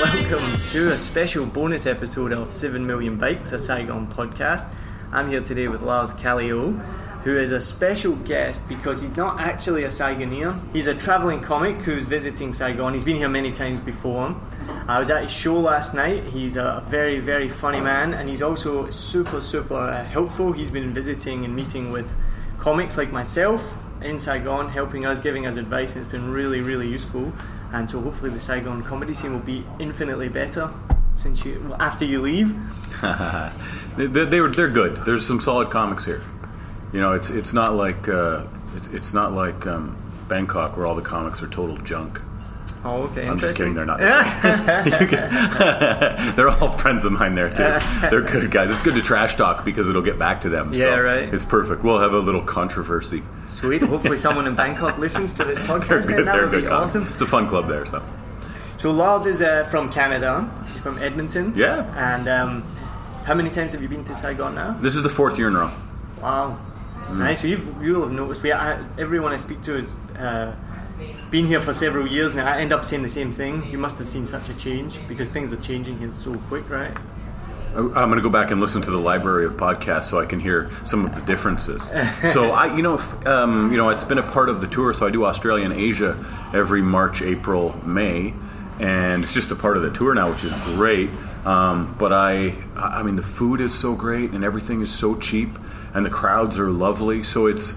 Welcome to a special bonus episode of 7 Million Bikes, a Saigon podcast. I'm here today with Lars Callieou, who is a special guest because he's not actually a Saigoneer. He's a travelling comic who's visiting Saigon. He's been here many times before. I was at his show last night. He's a very, very funny man and he's also super, super uh, helpful. He's been visiting and meeting with comics like myself in Saigon, helping us, giving us advice, and it's been really, really useful. And so hopefully the Saigon comedy scene will be infinitely better since you after you leave. they, they, they were they're good. There's some solid comics here. You know, it's it's not like uh, it's it's not like um, Bangkok where all the comics are total junk. Oh, okay. I'm just kidding. They're not. They're all friends of mine there too. They're good guys. It's good to trash talk because it'll get back to them. Yeah, so right. It's perfect. We'll have a little controversy. Sweet. Hopefully, someone in Bangkok listens to this They're podcast. good. Then that They're would good. be awesome. It's a fun club there. So So Lars is uh, from Canada, He's from Edmonton. Yeah. And um, how many times have you been to Saigon now? this is the fourth year in a row. Wow. Mm. Nice. So you've you'll have noticed. We I, everyone I speak to is. uh, been here for several years now. I end up saying the same thing. You must have seen such a change because things are changing here so quick, right? I'm going to go back and listen to the library of podcasts so I can hear some of the differences. so I, you know, um, you know, it's been a part of the tour. So I do Australia and Asia every March, April, May, and it's just a part of the tour now, which is great. Um, but I, I mean, the food is so great and everything is so cheap, and the crowds are lovely. So it's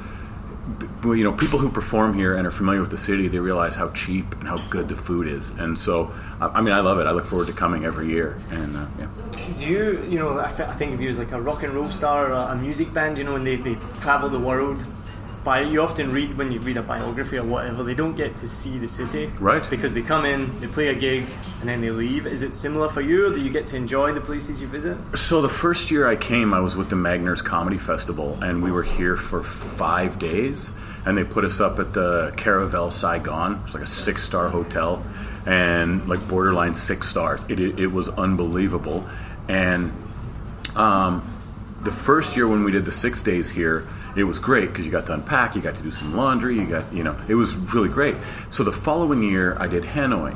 you know, people who perform here and are familiar with the city, they realize how cheap and how good the food is. And so, I mean, I love it. I look forward to coming every year. And uh, yeah. Do you, you know, I, th- I think of you as like a rock and roll star or a music band, you know, and they, they travel the world. But you often read, when you read a biography or whatever, they don't get to see the city. Right. Because they come in, they play a gig, and then they leave. Is it similar for you, or do you get to enjoy the places you visit? So the first year I came, I was with the Magners Comedy Festival, and we were here for five days. And they put us up at the Caravelle Saigon. It's like a six-star hotel, and like borderline six stars. It, it, it was unbelievable. And um, the first year when we did the six days here, it was great because you got to unpack, you got to do some laundry, you got, you know, it was really great. So the following year, I did Hanoi,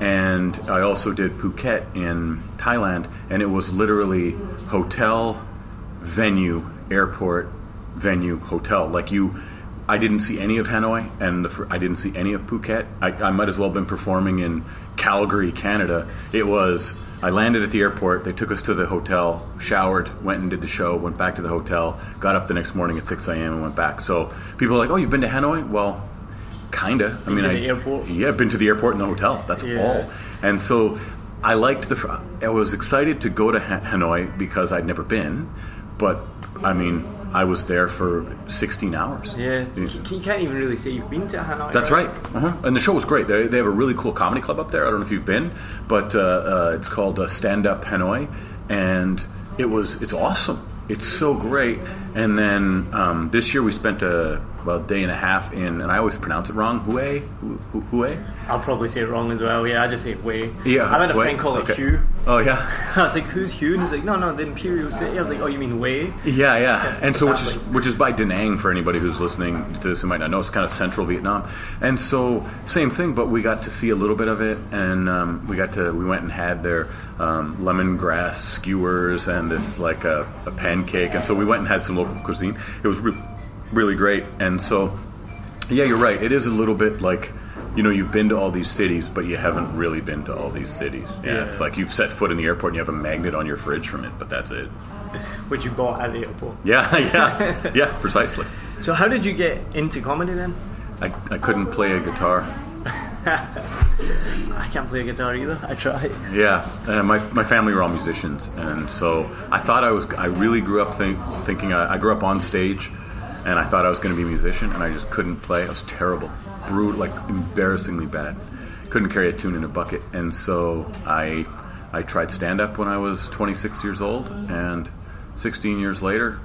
and I also did Phuket in Thailand, and it was literally hotel, venue, airport, venue, hotel. Like you, I didn't see any of Hanoi, and the, I didn't see any of Phuket. I, I might as well have been performing in Calgary, Canada. It was. I landed at the airport. They took us to the hotel, showered, went and did the show, went back to the hotel, got up the next morning at 6 a.m. and went back. So people are like, "Oh, you've been to Hanoi?" Well, kinda. I mean, to I, the airport? Yeah, I've been to the airport and the hotel. That's Yeah. all. And so I liked the. I was excited to go to Hanoi because I'd never been, but I mean, I was there for 16 hours. Yeah, you, you can't even really say you've been to Hanoi. That's right. Uh-huh. And the show was great. They, they have a really cool comedy club up there. I don't know if you've been, but uh, uh, it's called uh, Stand Up Hanoi, and it was it's awesome. It's so great. And then um, this year we spent a about a day and a half in, and I always pronounce it wrong. Hue, Hu- Hu- Hue. I'll probably say it wrong as well. Yeah, I just say Way. Yeah, I've had a Hue. friend call it Okay. Hugh. Oh yeah, I was like, "Who's Hugh?" And he's like, "No, no, the Imperial City." I was like, "Oh, you mean Way?" yeah, yeah. And so which is way. which is by Da Nang for anybody who's listening to this who might not know. It's kind of central Vietnam, and so same thing. But we got to see a little bit of it, and um, we got to we went and had their um, lemongrass skewers and this like a, a pancake, and so we went and had some local cuisine. It was re- really great, and so yeah, you're right. It is a little bit like. You know, you've been to all these cities, but you haven't really been to all these cities. Yeah, Yeah. it's like you've set foot in the airport and you have a magnet on your fridge from it, but that's it. Which you bought at the airport. Yeah, yeah, yeah, precisely. So, how did you get into comedy then? I, I couldn't play a guitar. I can't play a guitar either. I tried. Yeah, uh, my, my family were all musicians, and so I thought I was. I really grew up think, thinking I, I grew up on stage, and I thought I was going to be a musician, and I just couldn't play. I was terrible, brutal, like embarrassingly bad. Couldn't carry a tune in a bucket, and so I I tried stand up when I was 26 years old, and 16 years later,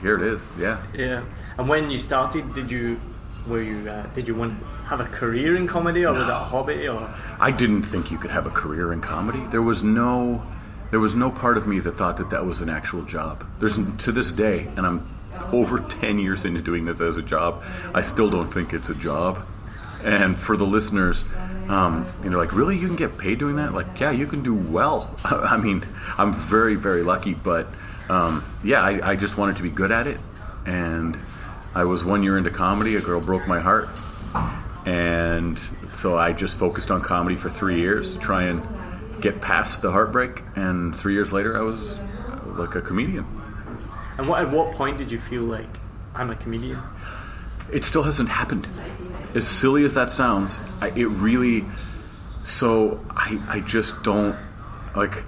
here it is. Yeah. Yeah. And when you started, did you were you uh, did you want to have a career in comedy, or was it a hobby, or I didn't think you could have a career in comedy. There was no, there was no part of me that thought that that was an actual job. There's to this day, and I'm over 10 years into doing this as a job, I still don't think it's a job. And for the listeners, um, you know, like, really, you can get paid doing that? Like, yeah, you can do well. I mean, I'm very, very lucky, but um, yeah, I, I just wanted to be good at it. And I was one year into comedy, a girl broke my heart. And so I just focused on comedy for three years to try and get past the heartbreak. And three years later, I was uh, like a comedian. And what, at what point did you feel like I'm a comedian? It still hasn't happened. As silly as that sounds, I, it really. So I, I just don't like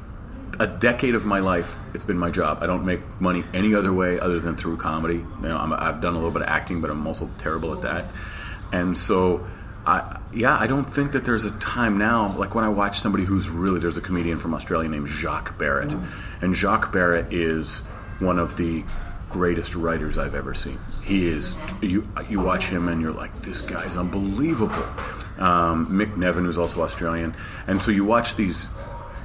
a decade of my life. It's been my job. I don't make money any other way other than through comedy. You know, I'm, I've done a little bit of acting, but I'm also terrible at that. And so, I yeah, I don't think that there's a time now. Like when I watch somebody who's really there's a comedian from Australia named Jacques Barrett, and Jacques Barrett is one of the greatest writers I've ever seen. He is. You you watch him and you're like, this guy is unbelievable. Um, Mick Neven, who's also Australian, and so you watch these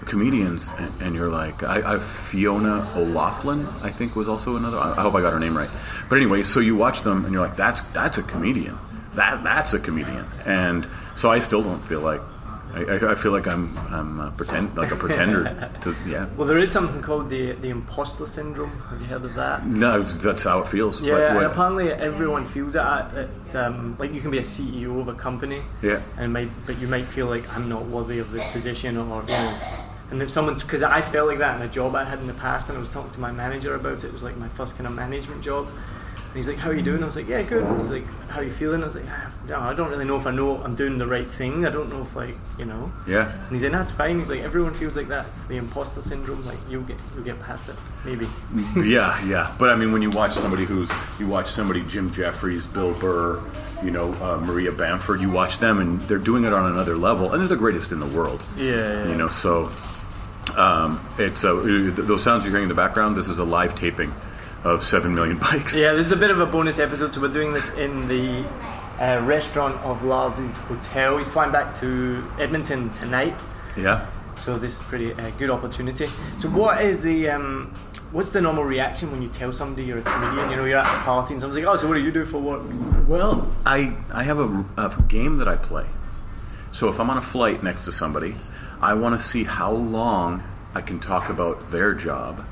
comedians and, and you're like, I, I Fiona O'Loughlin, I think was also another. I hope I got her name right. But anyway, so you watch them and you're like, that's that's a comedian. That that's a comedian. And so I still don't feel like. I, I- feel like I'm I'm a pretend like a pretender. to, yeah. Well, there is something called the the imposter syndrome. Have you heard of that? No, that's how it feels. Yeah, What- and apparently everyone feels it. It's um, like you can be a CEO of a company, Yeah. and might, but you might feel like I'm not worthy of this position, or you know. And if someone, because I felt like that in a job I had in the past, and I was talking to my manager about it. It was like my first kind of management job. And he's like, "How are you doing?" I was like, "Yeah, good." And he's like, "How are you feeling?" I was like, "Ah, no, "I don't really know if I know I'm doing the right thing. I don't know if like you know." yeah. And he's like, "That's fine." He's like, "Everyone feels like that. It's the imposter syndrome. Like you'll get you'll get past it, maybe." yeah, yeah. But I mean, when you watch somebody who's you watch somebody Jim Jefferies, Bill Burr, you know uh, Maria Bamford, you watch them and they're doing it on another level, and they're the greatest in the world. Yeah. You know, so um, it's uh, those sounds you're hearing in the background. This is a live taping of Seven Million Bikes. Yeah, this is a bit of a bonus episode. So we're doing this in the uh, restaurant of Lars's hotel. He's flying back to Edmonton tonight, Yeah. so this is pretty uh, good opportunity. So what is the um, what's the normal reaction when you tell somebody you're a comedian? You know, you're at a party and someone's like, "Oh, so what do you do for work?" Well, I I have a, a game that I play. So if I'm on a flight next to somebody, I want to see how long I can talk about their job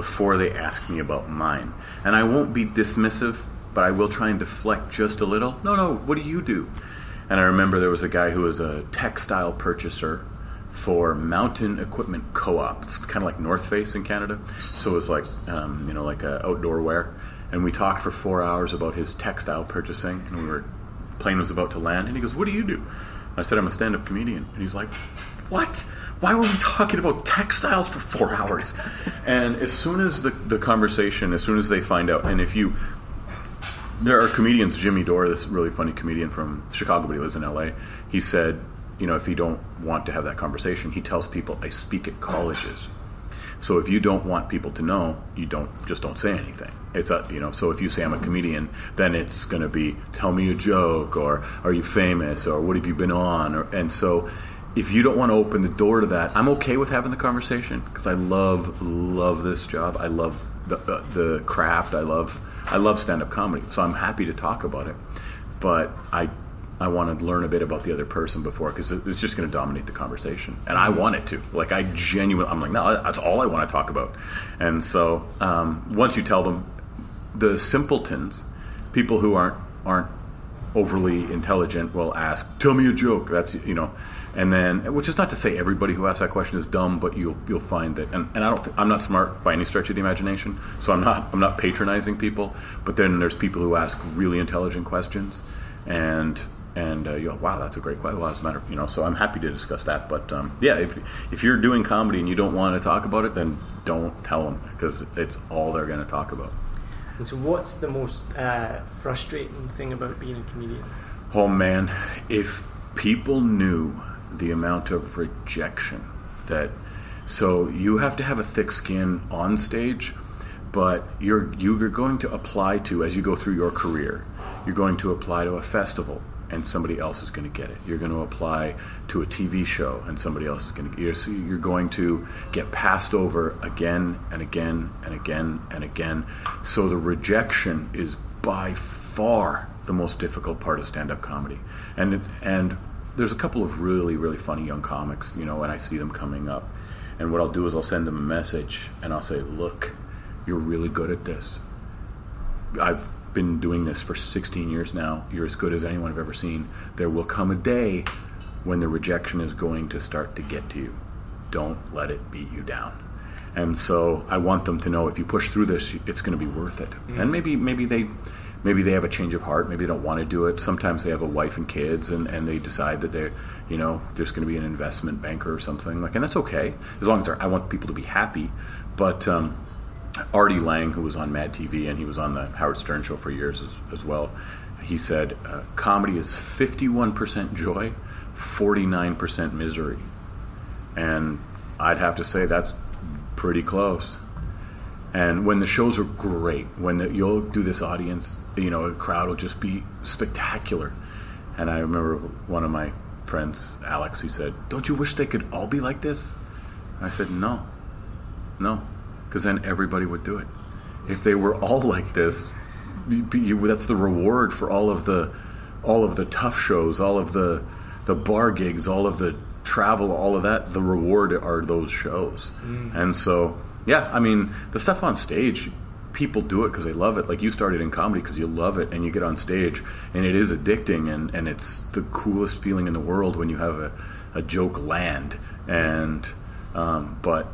before they ask me about mine. And I won't be dismissive, but I will try and deflect just a little. No, no, what do you do? And I remember there was a guy who was a textile purchaser for Mountain Equipment Co-op. It's kind of like North Face in Canada. So it was like, um, you know, like outdoor wear. And we talked for four hours about his textile purchasing, and we were plane was about to land, and he goes, "What do you do?" I said, "I'm a stand-up comedian," and he's like, "What? Why were we talking about textiles for four hours?" and as soon as the the conversation, as soon as they find out, and if you there are comedians, Jimmy Dore, this really funny comedian from Chicago, but he lives in LA. He said, you know, if you don't want to have that conversation, he tells people, I speak at colleges. So if you don't want people to know, you don't just don't say anything. It's a you know. So if you say I'm a comedian, then it's going to be tell me a joke or are you famous or what have you been on or and so if you don't want to open the door to that, I'm okay with having the conversation because I love love this job. I love the the, the craft. I love I love stand up comedy. So I'm happy to talk about it, but I I want to learn a bit about the other person before because it's just going to dominate the conversation, and I want it to. Like I genuinely, I'm like, no, that's all I want to talk about. And so um, once you tell them, the simpletons, people who aren't aren't overly intelligent, will ask, "Tell me a joke." That's you know, and then which is not to say everybody who asks that question is dumb, but you'll you'll find that. And, and I don't, th- I'm not smart by any stretch of the imagination, so I'm not I'm not patronizing people. But then there's people who ask really intelligent questions, and and uh, you go, wow, that's a great question. Well, as a matter, you know. So I'm happy to discuss that. But um, yeah, if if you're doing comedy and you don't want to talk about it, then don't tell them because it's all they're going to talk about. And so, what's the most uh, frustrating thing about being a comedian? Oh man, if people knew the amount of rejection that so you have to have a thick skin on stage, but you're you're going to apply to as you go through your career. You're going to apply to a festival and somebody else is going to get it. You're going to apply to a TV show, and somebody else is going to. You're, see, you're going to get passed over again and again and again and again. So the rejection is by far the most difficult part of stand-up comedy, and and there's a couple of really really funny young comics, you know, and I see them coming up, and what I'll do is I'll send them a message and I'll say, look, you're really good at this. I've been doing this for 16 years now. You're as good as anyone I've ever seen. There will come a day when the rejection is going to start to get to you. Don't let it beat you down. And so I want them to know if you push through this, it's going to be worth it. And mm. maybe maybe they maybe they have a change of heart. Maybe they don't want to do it. Sometimes they have a wife and kids, and, and they decide that they're you know there's going to be an investment banker or something like, and that's okay as long as I want people to be happy. But um, Artie Lange, who was on Mad TV and he was on the Howard Stern show for years as, as well, he said uh, comedy is 51% joy, 49% misery. And I'd have to say that's pretty close. And when the shows are great, when the, you'll do this audience, you know, a crowd will just be spectacular. And I remember one of my friends, Alex, he said, Don't you wish they could all be like this? And I said, No, no, because then everybody would do it. If they were all like this, you, that's the reward for all of the all of the tough shows, all of the the bar gigs, all of the travel, all of that. The reward are those shows, mm. and so yeah, I mean the stuff on stage. People do it because they love it. Like you started in comedy because you love it, and you get on stage, and it is addicting, and, and it's the coolest feeling in the world when you have a, a joke land. And um, but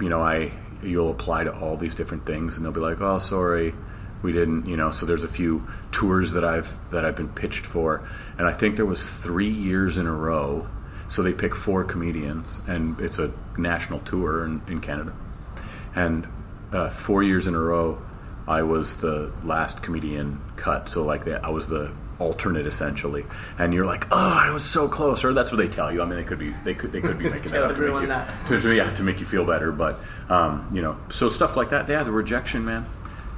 you know, I you'll apply to all these different things, and they'll be like, "Oh, sorry, we didn't," you know. So there's a few tours that I've that I've been pitched for, and I think there was three years in a row. So they pick four comedians, and it's a national tour in, in Canada. And uh, four years in a row, I was the last comedian cut. So like that, I was the alternate essentially. And you're like, oh, I was so close, or that's what they tell you. I mean, they could be they could they could be making that Tell up to make you, that. to, to, yeah, to make you feel better. But um, you know, so stuff like that. Yeah, the rejection, man.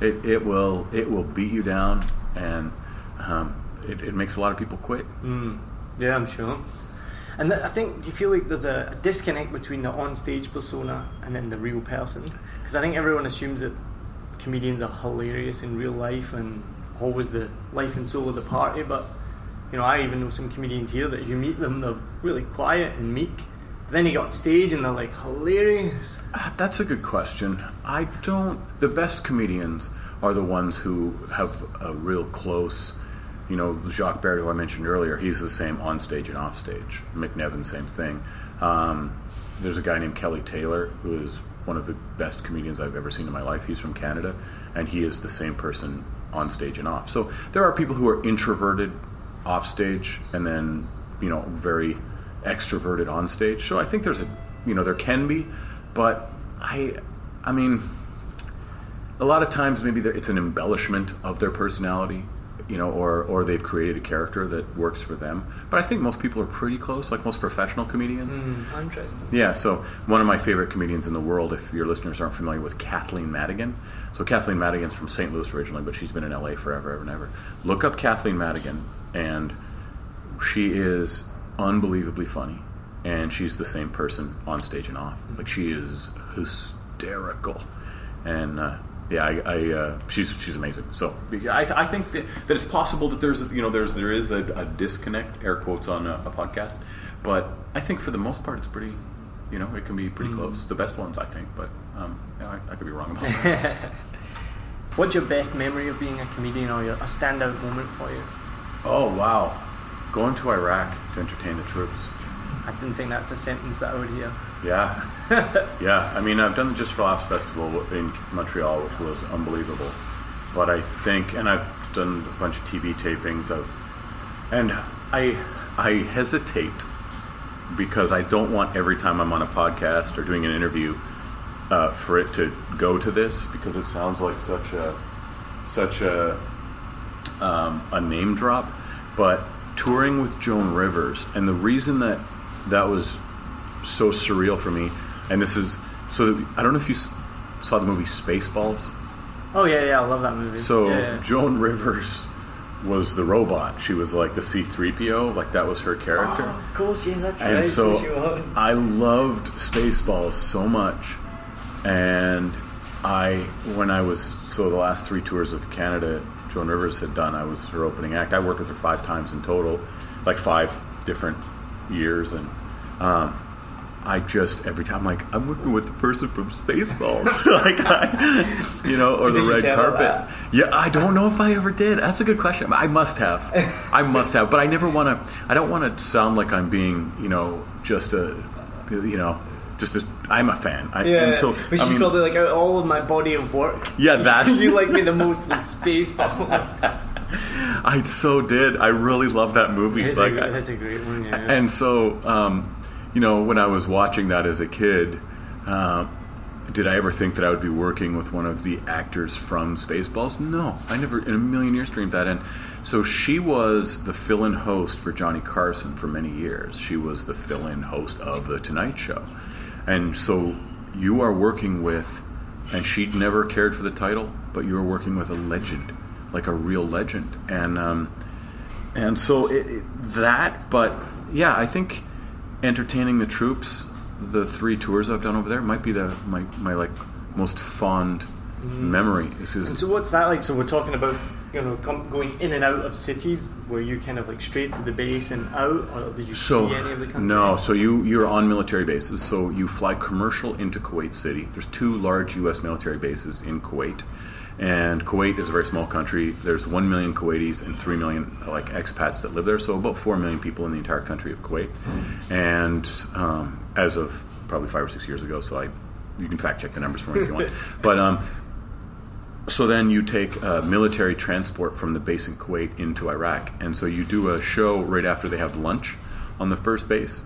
It, it will it will beat you down, and um, it, it makes a lot of people quit. Yeah, I'm sure. And th- I think, do you feel like there's a, a disconnect between the on-stage persona and then the real person? Because I think everyone assumes that comedians are hilarious in real life and always the life and soul of the party. But you know, I even know some comedians here that you meet them, they're really quiet and meek. But then you get on stage and they're like hilarious. Ah, That's a good question. I don't. The best comedians are the ones who have a real close. You know, Jacques Barrett, who I mentioned earlier, he's the same on stage and off stage. Mick Neven, same thing. Um, there's a guy named Kelly Taylor who is one of the best comedians I've ever seen in my life. He's from Canada, and he is the same person on stage and off. So there are people who are introverted off stage, and then you know very extroverted on stage. So I think there's a you know there can be, but I I mean a lot of times maybe it's an embellishment of their personality you know or or they've created a character that works for them. But i think most people are pretty close like most professional comedians. Interesting. yeah so one of my favorite comedians in the world if your listeners aren't familiar with kathleen madigan. So kathleen madigan's from st louis originally but she's been in la forever ever and ever. Look up kathleen madigan and she is unbelievably funny and she's the same person on stage and off. Like she is hysterical. And uh, yeah I, I uh, she's she's amazing so. Yeah, I, I think that, that it's possible that there's you know there's there is a, a disconnect air quotes on a, a podcast but I think for the most part it's pretty you know it can be pretty close. The best ones I think but um, yeah, I, I could be wrong about that. What's your best memory of being a comedian or your, a standout moment for you? oh wow. Going to Iraq to entertain the troops. I didn't think that's a sentence that I would hear. Yeah, yeah. I mean, I've done the Just for Laughs festival in Montreal, which was unbelievable. But I think, and I've done a bunch of TV tapings of, and I, I hesitate because I don't want every time I'm on a podcast or doing an interview uh, for it to go to this because it sounds like such a, such a, um, a name drop. But touring with Joan Rivers, and the reason that that was so surreal for me. And this is so. I don't know if you saw the movie Spaceballs. Oh yeah, yeah, I love that movie. So yeah, yeah. Joan Rivers was the robot. She was like the C3PO, like that was her character. Oh, of course, yeah, that's and so she was. I loved Spaceballs so much, and I when I was so the last three tours of Canada, Joan Rivers had done. I was her opening act. I worked with her five times in total, like five different years, and um, I just every time like I'm working with the person from Spaceballs, like I, you know, or the Did you red carpet. Yeah, I don't know if I ever did. That's a good question. I must have. I must have, but I never want to. I don't want to sound like I'm being, you know, just a, you know, just a. I'm a fan. I, Yeah, and so but I mean, probably like all of my body of work. Yeah, that- you like me the most with Spaceball. I so did. I really love that movie. It's, like, a, it's a great one. Yeah. and so um, you know when i was watching that as a kid uh, did i ever think that i would be working with one of the actors from spaceballs? No. I never in a million years dreamed that. And so she was the fill-in host for johnny carson for many years. She was the fill-in host of the tonight show. And so you are working with and she never cared for the title but you are working with a legend like a real legend. And um, and so it, it, that but yeah i think entertaining the troops the three tours i've done over there might be the my, my like most fond mm. memory this And is so what's that like? So we're talking about you know com- going in and out of cities where you kind of like straight to the base and out, or did you so see any of the country? no so you you're on military bases. So you fly commercial into kuwait city. There's two large us military bases in kuwait and kuwait is a very small country. There's 1 million kuwaitis and 3 million like expats that live there. So about 4 million people in the entire country of kuwait. And um, as of probably five or six years ago so i you can fact check the numbers for me if you want. But um, so then you take uh, military transport from the base in Kuwait into Iraq, and so you do a show right after they have lunch on the first base,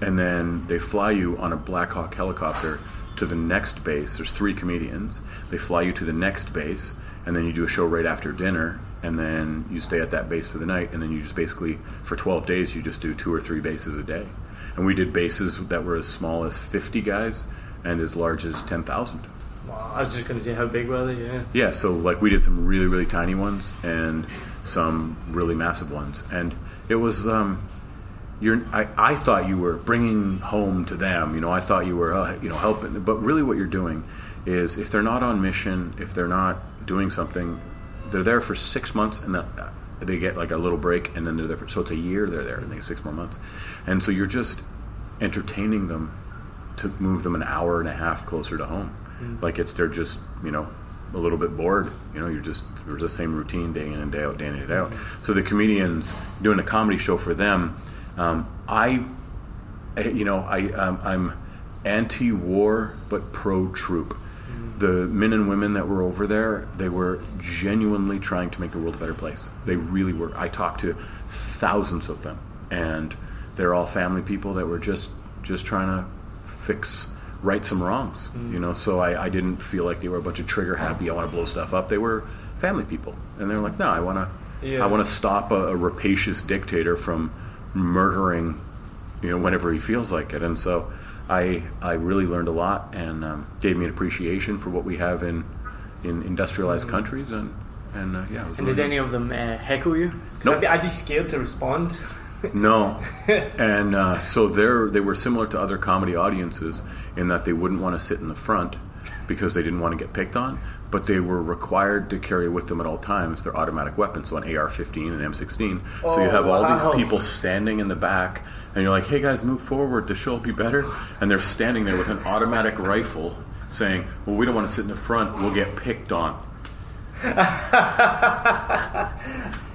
and then they fly you on a Black Hawk helicopter to the next base. There's three comedians. They fly you to the next base, and then you do a show right after dinner, and then you stay at that base for the night, and then you just basically for 12 days you just do two or three bases a day, and we did bases that were as small as 50 guys and as large as 10,000. Wow, I was just going to say how big were they? Yeah. Yeah, so like we did some really really tiny ones and some really massive ones, and it was um, you're I, I thought you were bringing home to them. You know, I thought you were uh, you know helping, but really what you're doing is if they're not on mission, if they're not doing something, they're there for six months and then uh, they get like a little break and then they're there for so it's a year they're there and they six more months, and so you're just entertaining them to move them an hour and a half closer to home. Mm. Like it's they're just you know a little bit bored. You know, you're just there's the same routine day in and day out, day in and day out. Mm. So the comedians doing a comedy show for them, um, I, I- you know, I um, I'm anti-war but pro-troop. The men and women that were over there, they were genuinely trying to make the world a better place. They really were. I talked to thousands of them, and they're all family people that were just just trying to fix right some wrongs. You know, so I, I didn't feel like they were a bunch of trigger happy. I want to blow stuff up. They were family people, and they're like, no, I want to. Yeah. I want to stop a, a rapacious dictator from murdering, you know, whenever he feels like it. And so, I I really learned a lot and um, gave me an appreciation for what we have in in industrialized countries. And and uh, yeah, And really did any of them uh, heckle you? 'Cause Nope. I'd, be, I'd be scared to respond. No, and uh, so they they were similar to other comedy audiences in that they wouldn't want to sit in the front because they didn't want to get picked on, but they were required to carry with them at all times their automatic weapons, so an AR-15 and M16. so you Oh, have all oh, wow. these people standing in the back, and you're like, "Hey guys, move forward. The show will be better." And they're standing there with an automatic rifle, saying, "Well, we don't want to sit in the front. We'll get picked on."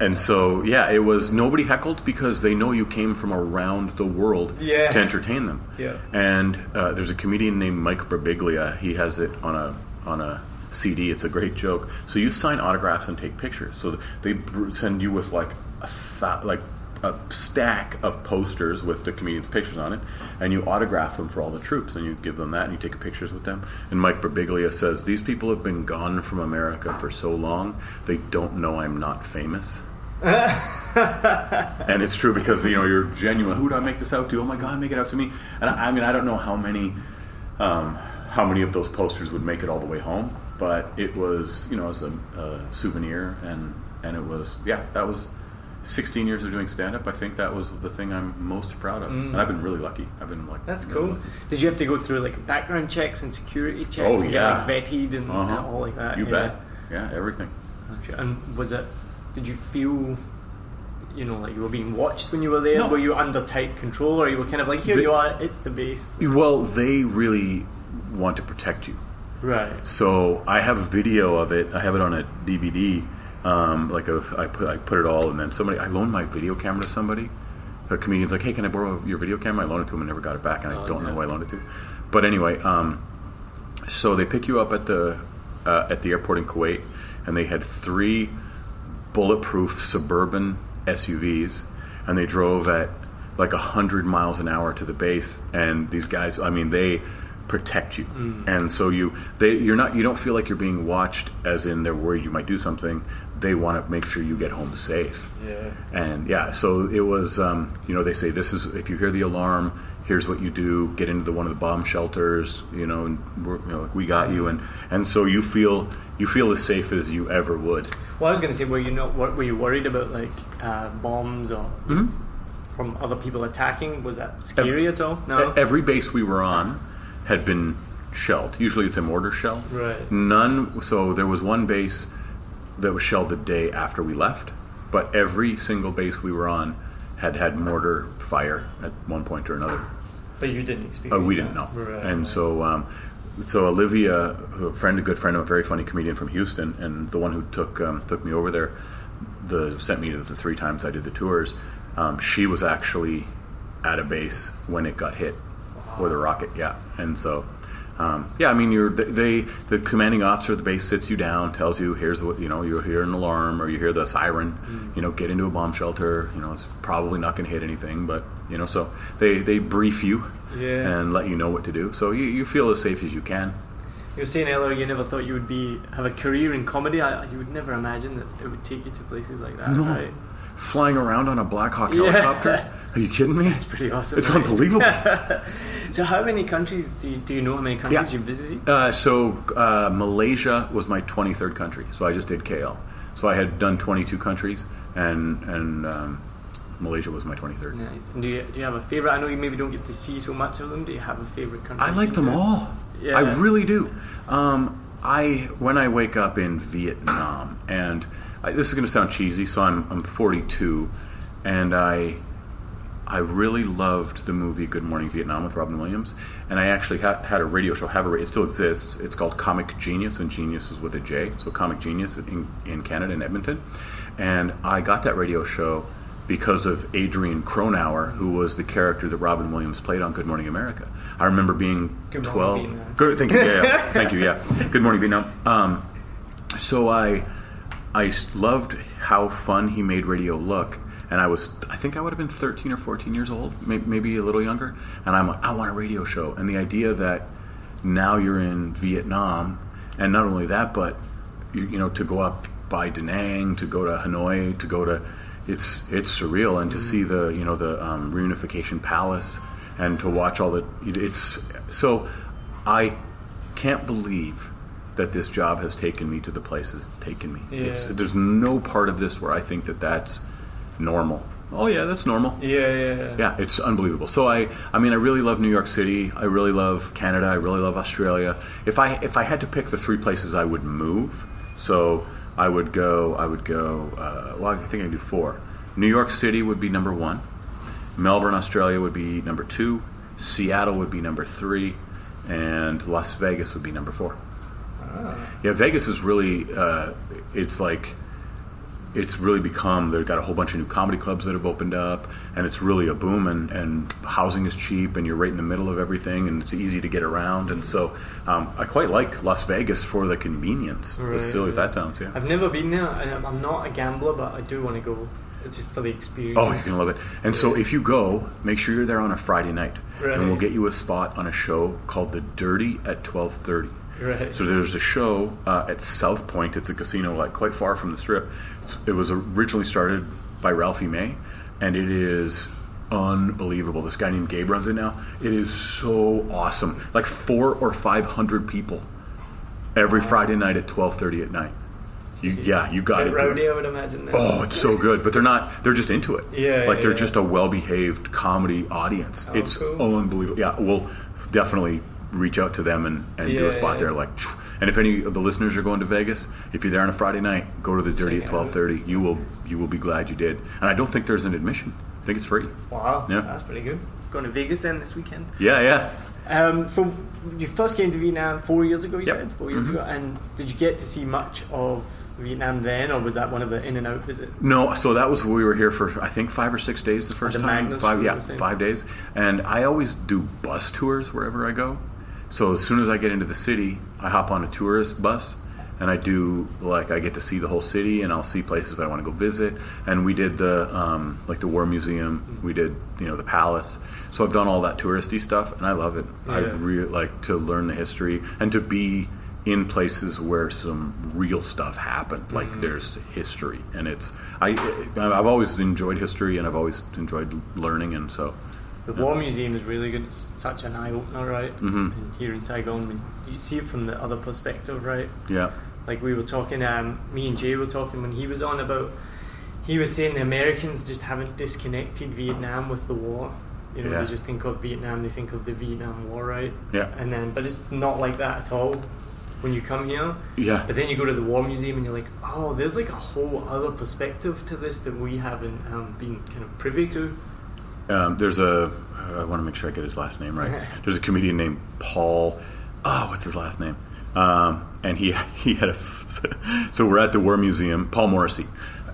And so, yeah, it was nobody heckled because they know you came from around the world Yeah. to entertain them. Yeah. And uh, there's a comedian named Mike Birbiglia. He has it on a on a CD. It's a great joke. So you sign autographs and take pictures. So they br- send you with like a fat, like a stack of posters with the comedian's pictures on it, and you autograph them for all the troops, and you give them that, and you take pictures with them. And Mike Birbiglia says these people have been gone from America for so long they don't know I'm not famous. and it's true because you know you're genuine. Who do I make this out to? Oh my God, make it out to me! And I, I mean, I don't know how many, um, how many of those posters would make it all the way home, but but it was you know as a, a souvenir, and and it was yeah that was. 16 years of doing stand up, I think that was the thing I'm most proud of. And I've been really lucky. I've been like Mm. That's really cool. lucky. Did you have to go through like background checks and security checks Oh, and yeah. get like, vetted and Uh-huh. all like that? You yeah. bet. Yeah, everything. And was it? Did you feel? You know, like you were being watched when you were there. No. Were you under tight control, or you were kind of like, "Here you are, it's the base." Well, they really want to protect you. Right. So I have a video of it. I have it on a DVD. Um, like a, I put I put it all, and then somebody I loaned my video camera to somebody. A comedian's like, "Hey, can I borrow your video camera?" I loaned it to him and never got it back, and I Oh, don't know yeah. who I loaned it to. But anyway, um, so they pick you up at the uh, at the airport in Kuwait, and they had three bulletproof suburban SUVs, and they drove at like hundred miles an hour to the base. And these guys, I mean, they protect you, and so you they you're not you don't feel like you're being watched, as in they're worried you might do something. They want to make sure you get home safe. Yeah. And yeah, so it was, um, you know, they say this is if you hear the alarm, here's what you do: get into the one of the bomb shelters, you know, and we're, you know, like, we got you, and and so you feel you feel as safe as you ever would. Well, I was going to say, were you not? Were you worried about like uh, bombs or Mm-hmm. from other people attacking? Was that scary at all? No. Every base we were on had been shelled. Usually, it's a mortar shell. Right. None. So there was one base that was shelled the day after we left, but every single base we were on had had mortar fire at one point or another. But you didn't experience. Oh, we didn't know. Right. And so, um, so Olivia, a friend, a good friend, of a very funny comedian from Houston, and the one who took um, took me over there, the sent me to the three times I did the tours. Um, she was actually at a base when it got hit with the rocket. Yeah, and so. Um, yeah, I mean, you're they the commanding officer of the base sits you down, tells you here's what you know. You hear an alarm or you hear the siren. Mm. You know, get into a bomb shelter. You know, it's probably not going to hit anything, but you know, so they they brief you Yeah. and let you know what to do. So you, you feel as safe as you can. You were saying earlier you never thought you would be have a career in comedy. I, you would never imagine that it would take you to places like that. No. Right? Flying around on a Black Hawk Yeah. Are you kidding me? It's pretty awesome. It's right? unbelievable. So, how many countries do you, do you know? How many countries Yeah. you visited? Uh, so uh, Malaysia was my 23rd country. So I just did KL. So I had done 22 countries, and and um, Malaysia was my 23rd. Nice. And do you do you have a favorite? I know you maybe don't get to see so much of them. Do you have a favorite country? I like them to? all. Yeah. I really do. Um, I when I wake up in Vietnam, and I, this is going to sound cheesy, so I'm I'm 42, and I I really loved the movie Good Morning Vietnam with Robin Williams, and I actually ha- had a radio show. Have a it still exists. It's called Comic Genius, and Genius is with a J. So Comic Genius in, in Canada in Edmonton, and I got that radio show because of Adrian Cronauer, who was the character that Robin Williams played on Good Morning America. I remember being Good twelve. Good, thank you. Yeah, yeah. thank you. Yeah, Good Morning Vietnam. Um, so I loved how fun he made radio look. And I was, I think I would have been 13 or 14 years old, may- maybe a little younger. And I'm like, I want a radio show. And the idea that now you're in Vietnam, and not only that, but you, you know, to go up by Da Nang, to go to Hanoi, to go to, it's it's surreal, and to see the you know the um, reunification palace, and to watch all the, it's so, I can't believe that this job has taken me to the places it's taken me. It's, there's no part of this where I think that that's normal. Oh yeah, that's normal. Yeah, yeah, yeah. Yeah, it's unbelievable. So I, I mean, I really love New York City. I really love Canada. I really love Australia. If I if I had to pick the three places I would move, so I would go. I would go. Uh, well, I think I do four. New York City would be number one. Melbourne, Australia would be number two. Seattle would be number three, and Las Vegas would be number four. Yeah, Vegas is really. Uh, it's like it's really become they've got a whole bunch of new comedy clubs that have opened up and it's really a boom and, and housing is cheap and you're right in the middle of everything and it's easy to get around and so um, i quite like las vegas for the convenience Right, as silly as that sounds yeah I've never been there, and I'm- I'm not a gambler, but I do want to go. It's just for the experience. Oh, you're gonna love it. And so, if you go, make sure you're there on a Friday night, Right. and we'll get you a spot on a show called The Dirty at twelve thirty. Right. So there's a show uh, at South Point. It's a casino like quite far from the Strip. It's, it was originally started by Ralphie May, and it is unbelievable. This guy named Gabe runs it now. It is so awesome. Like four or five hundred people every Friday night at twelve thirty at night. You, yeah, you got Bit to do it. I would imagine. Then. Oh, it's so good, but they're not. They're just into it. Yeah, like they're yeah. just a well-behaved comedy audience. Oh, it's cool. unbelievable. Yeah, we'll definitely reach out to them and, and do a spot yeah. there. Like, and if any of the listeners are going to Vegas, if you're there on a Friday night, go to the Dirty at twelve thirty. You will you will be glad you did. And I don't think there's an admission. I think it's free. Wow, Yeah. that's pretty good. Going to Vegas then this weekend. Yeah, yeah. Um, so you first came to Vietnam four years ago. You Yep. said 4 years Mhm. ago, and did you get to see much of Vietnam then, or was that one of the in and out visits? No, so that was we were here for I think five or six days the first the time. Magners five, yeah, five days. And I always do bus tours wherever I go. So as soon as I get into the city, I hop on a tourist bus, and I do like I get to see the whole city, and I'll see places I want to go visit. And we did the um, like the War Museum. We did you know the palace. So I've done all that touristy stuff, and I love it. I really like to learn the history and to be in places where some real stuff happened like Mm-hmm. there's history and it's I I've always enjoyed history and I've always enjoyed learning and so The War Museum is really good. It's such an eye opener, right? Mhm. And here in Saigon, when you see it from the other perspective, right? yeah Like we were talking, um, me and Jay were talking when he was on about. He was saying the Americans just haven't disconnected Vietnam with the war. You know, Yeah. they just think of Vietnam, they think of the Vietnam War, right? yeah And then, but it's not like that at all when you come here. yeah But then you go to the War Museum and you're like, oh, there's like a whole other perspective to this that we haven't um, been kind of privy to. Um, there's a I want to make sure I get his last name right. There's a comedian named Paul oh what's his last name? Um, and he he had a so we're at the War Museum Paul Morrissey.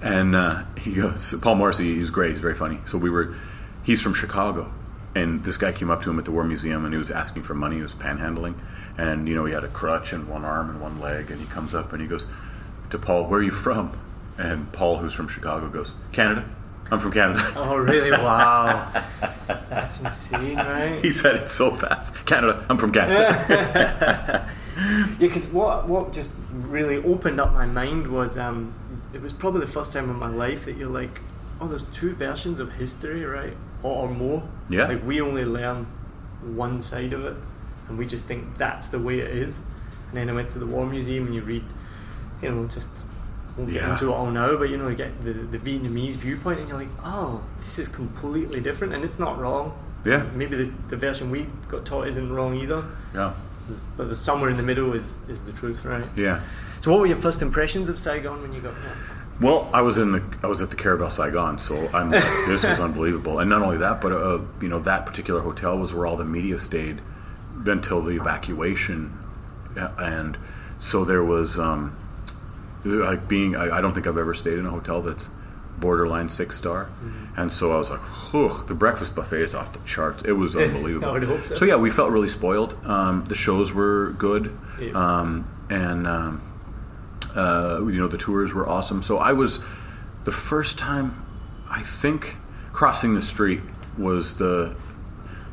And uh, he goes Paul Morrissey he's great he's very funny. So we were he's from Chicago. And this guy came up to him at the War Museum and he was asking for money he was panhandling. And you know he had a crutch and one arm and one leg. And he comes up and he goes to Paul where are you from? And Paul who's from Chicago goes Canada I'm from Canada Oh, really? Wow. That's insane, right? He said it so fast. Canada. I'm from Canada. Yeah, because what what just really opened up my mind was um, it was probably the first time in my life that you're like, oh, there's two versions of history, right, or, or more. Yeah. Like we only learn one side of it, and we just think that's the way it is. And then I went to the War Museum, and you read, you know, just won't get Yeah. into it all now, but you know, you get the the Vietnamese viewpoint, and you're like, oh, this is completely different, and it's not wrong. Yeah. Maybe the, the version we got taught isn't wrong either. yeah. There's- But the somewhere in the middle is, is the truth, right? Yeah. So, what were your first impressions of Saigon when you got there? Well, I was in the I was at the Caravelle Saigon, so I'm like, this was unbelievable. And not only that, but uh, you know that particular hotel was where all the media stayed until the evacuation, and so there was um, like being. I, I don't think I've ever stayed in a hotel that's borderline six star, and so I was like, Whew, the breakfast buffet is off the charts. It was unbelievable. I would hope so. so yeah, we felt really spoiled. Um, the shows were good, Yeah. um, and. Um, uh, you know the tours were awesome. So I was the first time I think crossing the street was the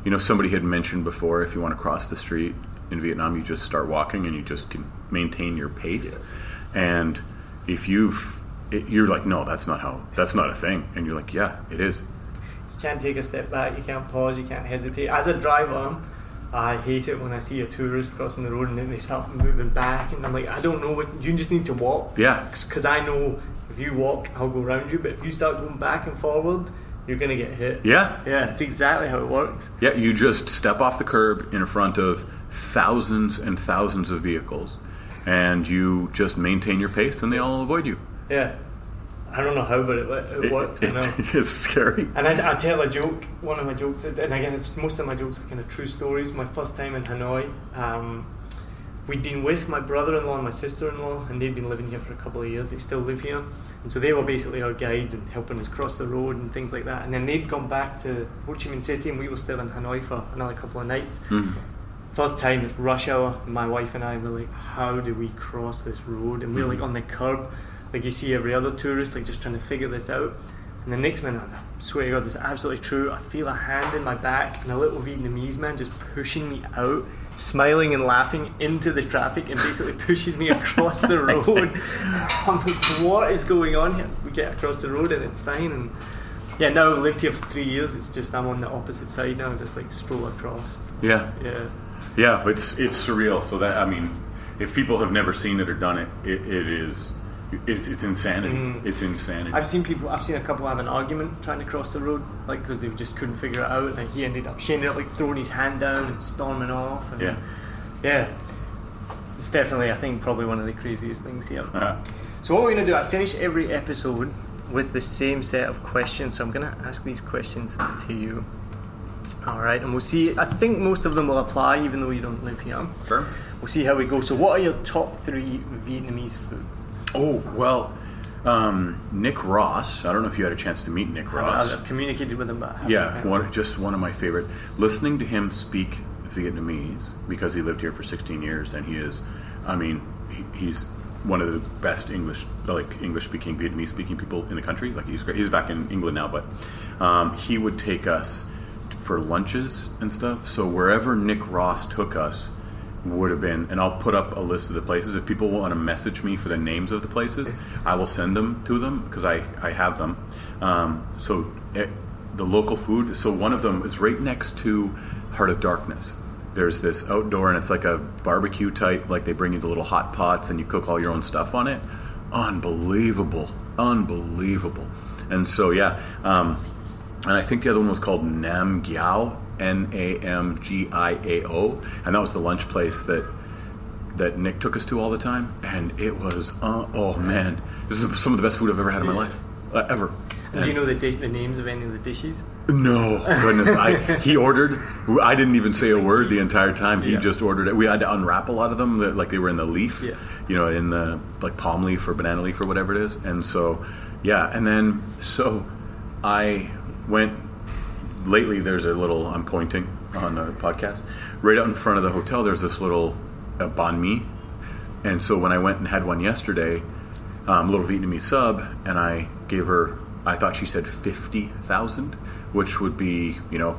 you know somebody had mentioned before if you want to cross the street in Vietnam you just start walking and you just can maintain your pace and if you've it, you're like no that's not how that's not a thing and you're like yeah it is You can't take a step back, you can't pause, you can't hesitate. As a driver, I hate it when I see a tourist crossing the road and then they start moving back, and I'm like, I don't know what you just need to walk. Yeah. Because I know if you walk, I'll go around you, but if you start going back and forward, you're gonna get hit. yeah Yeah, it's exactly how it works. Yeah, you just step off the curb in front of thousands and thousands of vehicles, and you just maintain your pace, and they all avoid you. Yeah. I don't know how, but it, it, It- works. I it- know. it's scary. And I, I tell a joke. One of my jokes, and again, it's most of my jokes are kind of true stories. My first time in Hanoi, um, we'd been with my brother-in-law and my sister-in-law, and they'd been living here for a couple of years. They still live here, and so they were basically our guides and helping us cross the road and things like that. And then they'd gone back to Ho Chi Minh City, and we were still in Hanoi for another couple of nights. Mm. First time, it's rush hour. My wife and I were like, "How do we cross this road?" And we're like mm-hmm. on the curb, like you see every other tourist, like just trying to figure this out. And the next minute, I swear to God, this is absolutely true. I feel a hand in my back and a little Vietnamese man just pushing me out, smiling and laughing into the traffic, and basically pushes me across the road. I'm like, "What is going on here?" We get across the road and it's fine. And yeah, now I've lived here for three years. It's just I'm on the opposite side now, just like stroll across. Yeah, Yeah. Yeah, it's it's surreal. So that I mean, if people have never seen it or done it, it, it is it's, it's insanity. It's insanity. Mm. I've seen people. I've seen a couple have an argument trying to cross the road, like because they just couldn't figure it out, and he ended up. She ended up like throwing his hand down and storming off. And, yeah. yeah. It's definitely, I think, probably one of the craziest things here. Uh, So what we're going to do, I finish every episode with the same set of questions. So I'm going to ask these questions to you. All right, and we'll see. I think most of them will apply, even though you don't live here. sure. We'll see how we go. So, what are your top three Vietnamese foods? Oh well, um, Nick Ross. I don't know if you had a chance to meet Nick Ross. I've, I've communicated with them, but Yeah, one, just one of my favorite. Listening to him speak Vietnamese because he lived here for 16 years, and he is, I mean, he, he's one of the best English, like English speaking Vietnamese speaking people in the country. Like he's great. He's back in England now, but um, he would take us for lunches and stuff. So wherever Nick Ross took us would have been, and I'll put up a list of the places. If people want to message me for the names of the places, I will send them to them because I, I have them. Um, so it, the local food. So one of them is right next to Heart of Darkness. There's this outdoor, and it's like a barbecue type. Like they bring you the little hot pots, and you cook all your own stuff on it. Unbelievable, unbelievable. And so yeah, um, and I think the other one was called Nam Giao, N A M G I A O, and that was the lunch place that that Nick took us to all the time, and it was uh, oh man, this is some of the best food I've ever had in my life, uh, ever. And do you know the, dish, the names of any of the dishes? No, goodness! I he ordered. I didn't even say a word the entire time. He Yeah. just ordered it. We had to unwrap a lot of them, like they were in the leaf. Yeah. You know, in the like palm leaf or banana leaf or whatever it is. And so, yeah. And then so, I went. Lately, there's a little. I'm pointing on the podcast. Right out in front of the hotel, there's this little uh, banh mi. And so when I went and had one yesterday, um, little Vietnamese sub, and I gave her. I thought she said fifty thousand, which would be you know,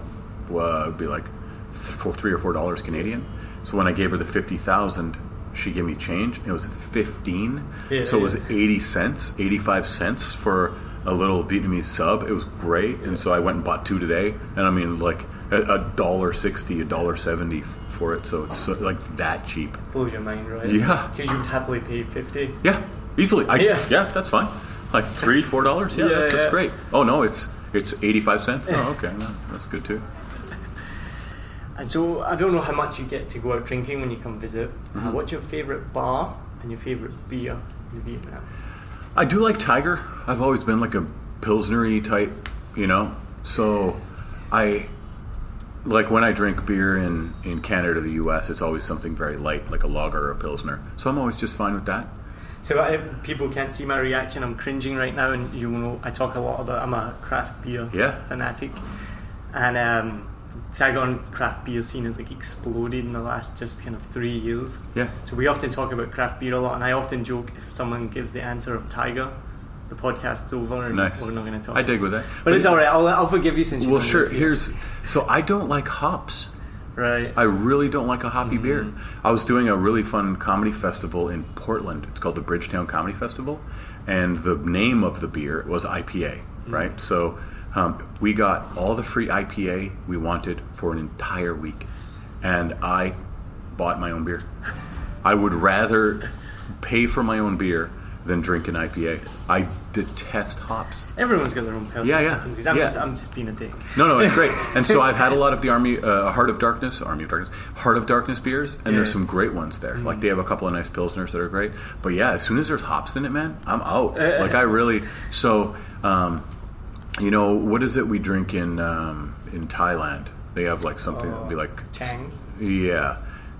uh, would be like th- for three or four dollars Canadian. So when I gave her the fifty thousand, she gave me change. And it was fifteen, Yeah, so it was eighty cents, eighty five cents for a little Vietnamese sub. It was great, and so I went and bought two today. And I mean, like a dollar sixty, a dollar seventy for it. So it's so, like that cheap. Blows your mind, right? Yeah. Because you would happily pay 50. Yeah, easily. I, Yeah. yeah. that's fine. Like three, four dollars. Yeah, Yeah, that's, that's yeah. great. Oh no, it's it's eighty five cents. Oh, okay, no, that's good too. And so I don't know how much you get to go out drinking when you come visit. Mm-hmm. Uh, what's your favourite bar and your favourite beer in Vietnam? I do like Tiger. I've always been like a pilsnery type, you know. So I like when I drink beer in in Canada or the U.S. It's always something very light, like a lager or a pilsner. So I'm always just fine with that. So I, people can't see my reaction. I'm cringing right now, and you know I talk a lot about. I'm a craft beer Yeah. fanatic, and um, Saigon craft beer scene has like exploded in the last just kind of three years. Yeah. So we often talk about craft beer a lot, and I often joke if someone gives the answer of Tiger, the podcast's over, and Nice. we're not going to talk. I dig with that. but it's all right. I'll, I'll forgive you since you Well, sure. Here's so I don't like hops. right. I really don't like a hoppy beer. Mm-hmm. I was doing a really fun comedy festival in Portland. It's called the Bridgetown Comedy Festival, and the name of the beer was IPA. Right, mm-hmm. so um, we got all the free IPA we wanted for an entire week, and I bought my own beer. I would rather pay for my own beer than drink an IPA. I detest hops. Everyone's got their own personal Yeah, yeah. I'm yeah. just I'm just being a dick. No, no, it's great. And so I've had a lot of the Army, uh, Heart of Darkness, Army of Darkness, Heart of Darkness beers, and there's some great ones there. Like they have a couple of nice pilsners that are great. But yeah, as soon as there's hops in it, man, I'm out. Like I really. So, um, you know, what is it we drink in um, in Thailand? They have like something that'd be like, Chang. yeah.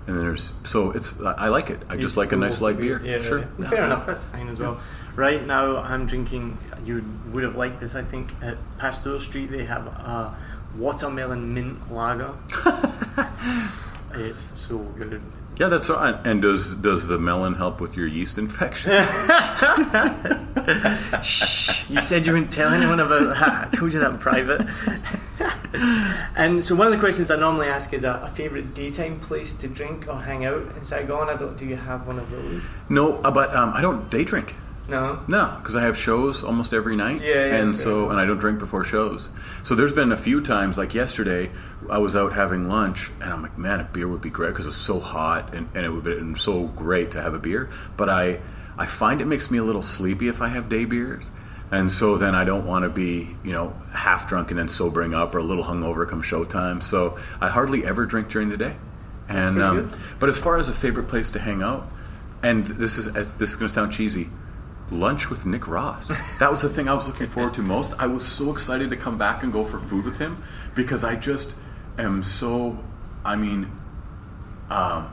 And then there's so it's I like it. I just like a nice light beer. Yeah, sure. yeah. Yeah. Fair enough. That's fine as well. Right now, I'm drinking. You would have liked this, I think. At Pasteur Street, they have a watermelon mint lager. it's so good. Yeah, that's right. And does does the melon help with your yeast infection? Shh, you said you wouldn't tell anyone about that. I told you that in private. and so one of the questions I normally ask is a, a favourite daytime place to drink or hang out in Saigon. I don't. Do you have one of those? no, uh, but um, I don't day drink. No. No, because I have shows almost every night. Yeah, yeah, and so and I don't drink before shows. So there's been a few times, like yesterday, I was out having lunch, and I'm like, man, a beer would be great because it's so hot, and, and it would be so great to have a beer. But I I find it makes me a little sleepy if I have day beers. And so then I don't want to be, you know, half drunk and then sobering up or a little hungover come showtime. So I hardly ever drink during the day. And um, but as far as a favorite place to hang out, and this is as- this is going to sound cheesy, lunch with Nick Ross. That was the thing I was looking forward to most. I was so excited to come back and go for food with him because I just am so. I mean, um,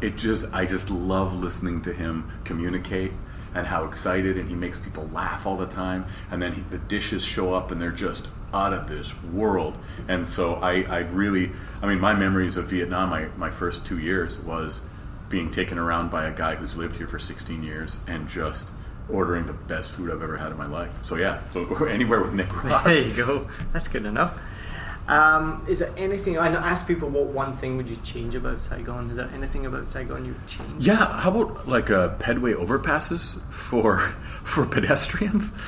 it just I just love listening to him communicate and how excited and he makes people laugh all the time and then he, the dishes show up and they're just out of this world and so I, I really I mean my memories of Vietnam my, my first two years was being taken around by a guy who's lived here for 16 years and just ordering the best food I've ever had in my life so yeah so anywhere with Nick Ross There you go. That's good enough. Um, is there anything I ask people what one thing would you change about Saigon? Is there anything about Saigon you would change? Yeah, how about like uh, pedway overpasses for for pedestrians?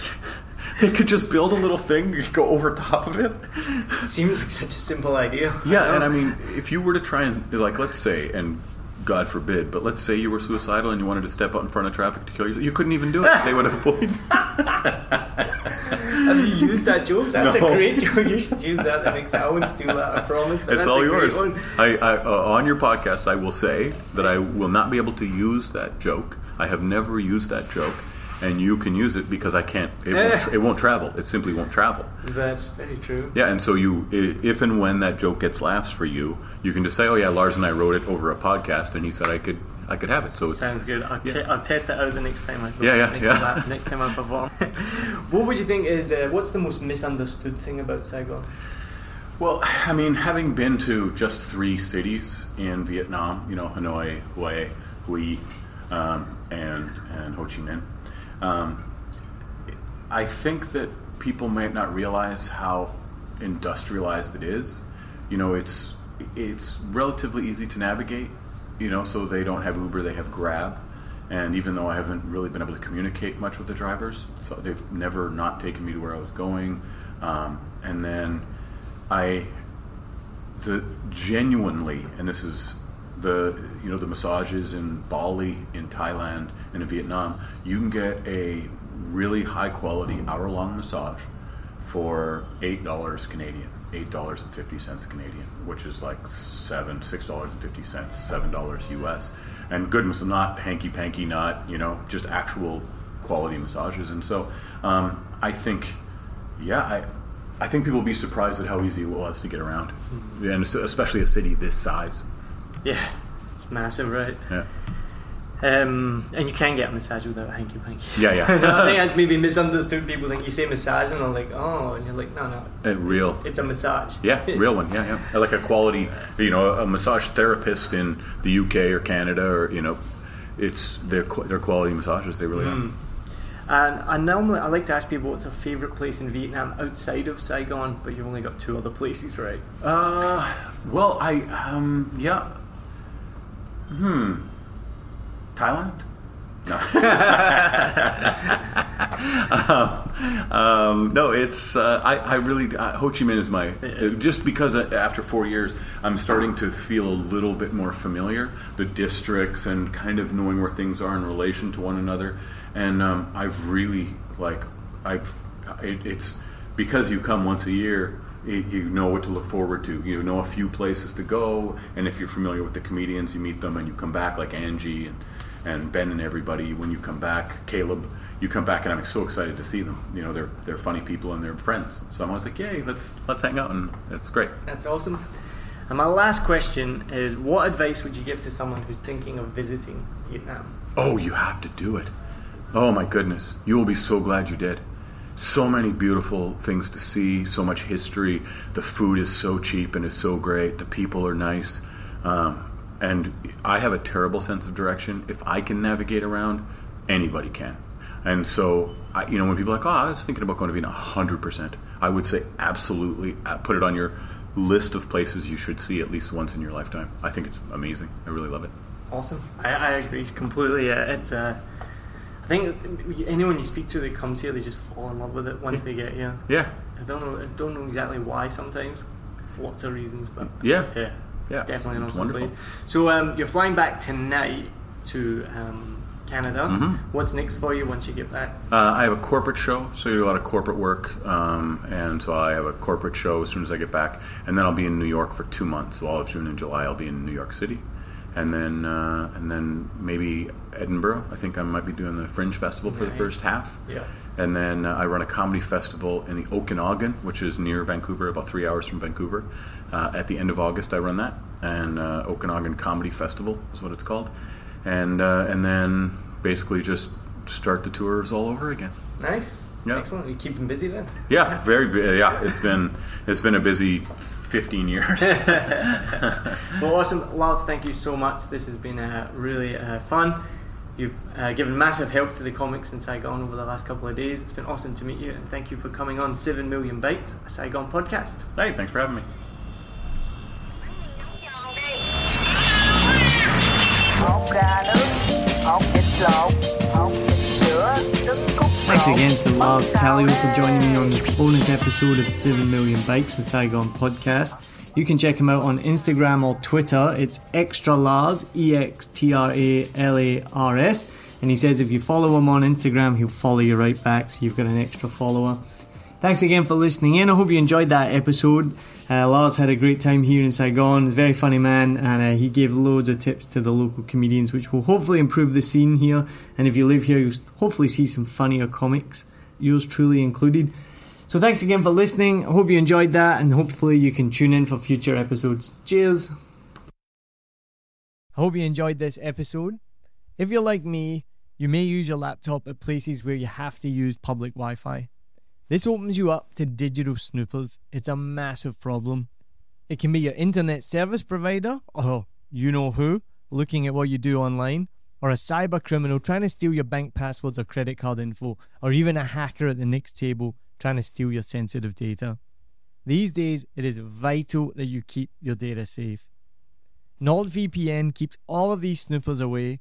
They could just build a little thing, you go over top of it. It seems like such a simple idea. Yeah, and I mean, if you were to try and like, let's say, and God forbid, but let's say you were suicidal and you wanted to step out in front of traffic to kill yourself, you couldn't even do it. They would have bullied. Have you used that joke? That's No. a great joke. You should use that next time. I won't steal that. I promise. It's that's all yours. I, I uh, on your podcast, I will say that I will not be able to use that joke. I have never used that joke, and you can use it because I can't. It, won't, tra- it won't travel. It simply won't travel. That's very true. Yeah, and so you, if and when that joke gets laughs for you, you can just say, "Oh yeah, Lars and I wrote it over a podcast, and he said I could, I could have it." So Sounds good. I'll, che- I'll test it out the next time I go. Yeah, yeah, next yeah. Time I, next time I perform. what would you think is uh, what's the most misunderstood thing about Saigon? well, I mean, having been to just three cities in Vietnam, you know, Hanoi, Hue, Hue, um, and and Ho Chi Minh, um, I think that people might not realize how industrialized it is. You know, it's it's relatively easy to navigate. You know, so they don't have Uber, they have Grab. And even though I haven't really been able to communicate much with the drivers, so they've never not taken me to where I was going. Um, and then I, the genuinely, and this is the you know the massages in Bali, in Thailand, and in Vietnam, you can get a really high quality hour long massage for eight dollars Canadian, eight dollars and fifty cents Canadian, which is like seven, six dollars and fifty cents, seven dollars US. And good massage, not hanky panky, not you know just actual quality massages. And so um, I think, yeah, I. I think people will be surprised at how easy it was to get around, and especially a city this size. Yeah, it's massive, right? Yeah, Um, and you can get a massage without a hanky panky. yeah, yeah. I think that's maybe misunderstood. People think you say massage and they're like, oh, and you're like, no, no, And real, it's a massage. Yeah, real one. Yeah, yeah. Like a quality, you know, a massage therapist in the UK or Canada or you know, it's they're quality massages. They really Hmm. And I normally I like to ask people what's their favourite place in Vietnam outside of Saigon, but you've only got two other places, right? Uh, well, I um, yeah. Hmm. Thailand. No. um, um, no, it's uh, I, I really uh, Ho Chi Minh is my just because uh, after four years I'm starting to feel a little bit more familiar the districts and kind of knowing where things are in relation to one another, and um, I've really like I've it, it's because you come once a year. You know what to look forward to. You know a few places to go, and if you're familiar with the comedians, you meet them, and you come back like Angie and and Ben and everybody. When you come back, Caleb, you come back, and I'm so excited to see them. You know, they're they're funny people and they're friends. So I'm always like, yay, let's let's hang out, and it's great. That's awesome. And my last question is what advice would you give to someone who's thinking of visiting Vietnam? Oh, you have to do it. Oh my goodness, you will be so glad you did. So many beautiful things to see, so much history. The food is so cheap and is so great. The people are nice. Um, and I have a terrible sense of direction. If I can navigate around, anybody can. And so, I, you know, when people are like, oh, I was thinking about going to Vietnam, 100%. I would say absolutely uh, put it on your list of places you should see at least once in your lifetime. I think it's amazing. I really love it. Awesome. I, I agree completely. Uh, it's uh, I think anyone you speak to that comes here, they just fall in love with it once they get here. Yeah, I don't know. I don't know exactly why. Sometimes it's lots of reasons, but yeah, yeah, yeah. definitely an awesome place. So um, you're flying back tonight to um, Canada. Mhm. What's next for you once you get back? Uh, I have a corporate show, so I do a lot of corporate work, um, and so I have a corporate show as soon as I get back, and then I'll be in New York for two months. So all of June and July, I'll be in New York City, and then uh, and then maybe Edinburgh. I think I might be doing the Fringe Festival for the first half, Yeah. and then uh, I run a comedy festival in the Okanagan, which is near Vancouver, about three hours from Vancouver. Uh, at the end of August, I run that, and uh, Okanagan Comedy Festival is what it's called, and uh, and then basically just start the tours all over again. Nice. Yeah. Excellent. You keep them busy then. Yeah, very. bu- Yeah, it's been it's been a busy fifteen years. Well, awesome, Lars. Thank you so much. This has been uh, really uh, fun. You've uh, given massive help to the comics in Saigon over the last couple of days. It's been awesome to meet you, and thank you for coming on Seven Million Bikes, a Saigon podcast. hey, thanks for having me. Hột gà nướng Hột vịt lộn Thanks again to Lars xào for joining me on this bonus episode of 7 Million Bikes, the Saigon podcast. You can check him out on Instagram or Twitter. It's Extra Lars, E X T R A L A R S. And he says if you follow him on Instagram, he'll follow you right back, so you've got an extra follower. Thanks again for listening in. I hope you enjoyed that episode. Uh, Lars had a great time here in Saigon. Very funny man, and uh, he gave loads of tips to the local comedians, which will hopefully improve the scene here. And if you live here, you'll hopefully see some funnier comics, yours truly included. So thanks again for listening. I hope you enjoyed that, and hopefully you can tune in for future episodes. Cheers. I hope you enjoyed this episode. If you're like me, you may use your laptop at places where you have to use public Wi Fi. This opens you up to digital snoopers. It's a massive problem. It can be your internet service provider, or you know who, looking at what you do online, or a cyber criminal trying to steal your bank passwords or credit card info, or even a hacker at the next table trying to steal your sensitive data. These days, it is vital that you keep your data safe. NordVPN keeps all of these snoopers away.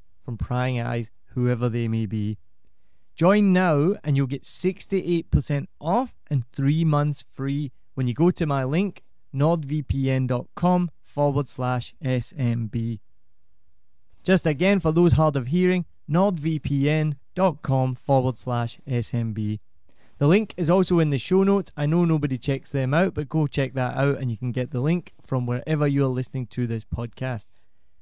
from prying eyes, whoever they may be. Join now, and you'll get 68% off and three months free when you go to my link, nordvpn.com forward slash SMB. Just again, for those hard of hearing, nordvpn.com forward slash SMB. The link is also in the show notes. I know nobody checks them out, but go check that out and you can get the link from wherever you are listening to this podcast.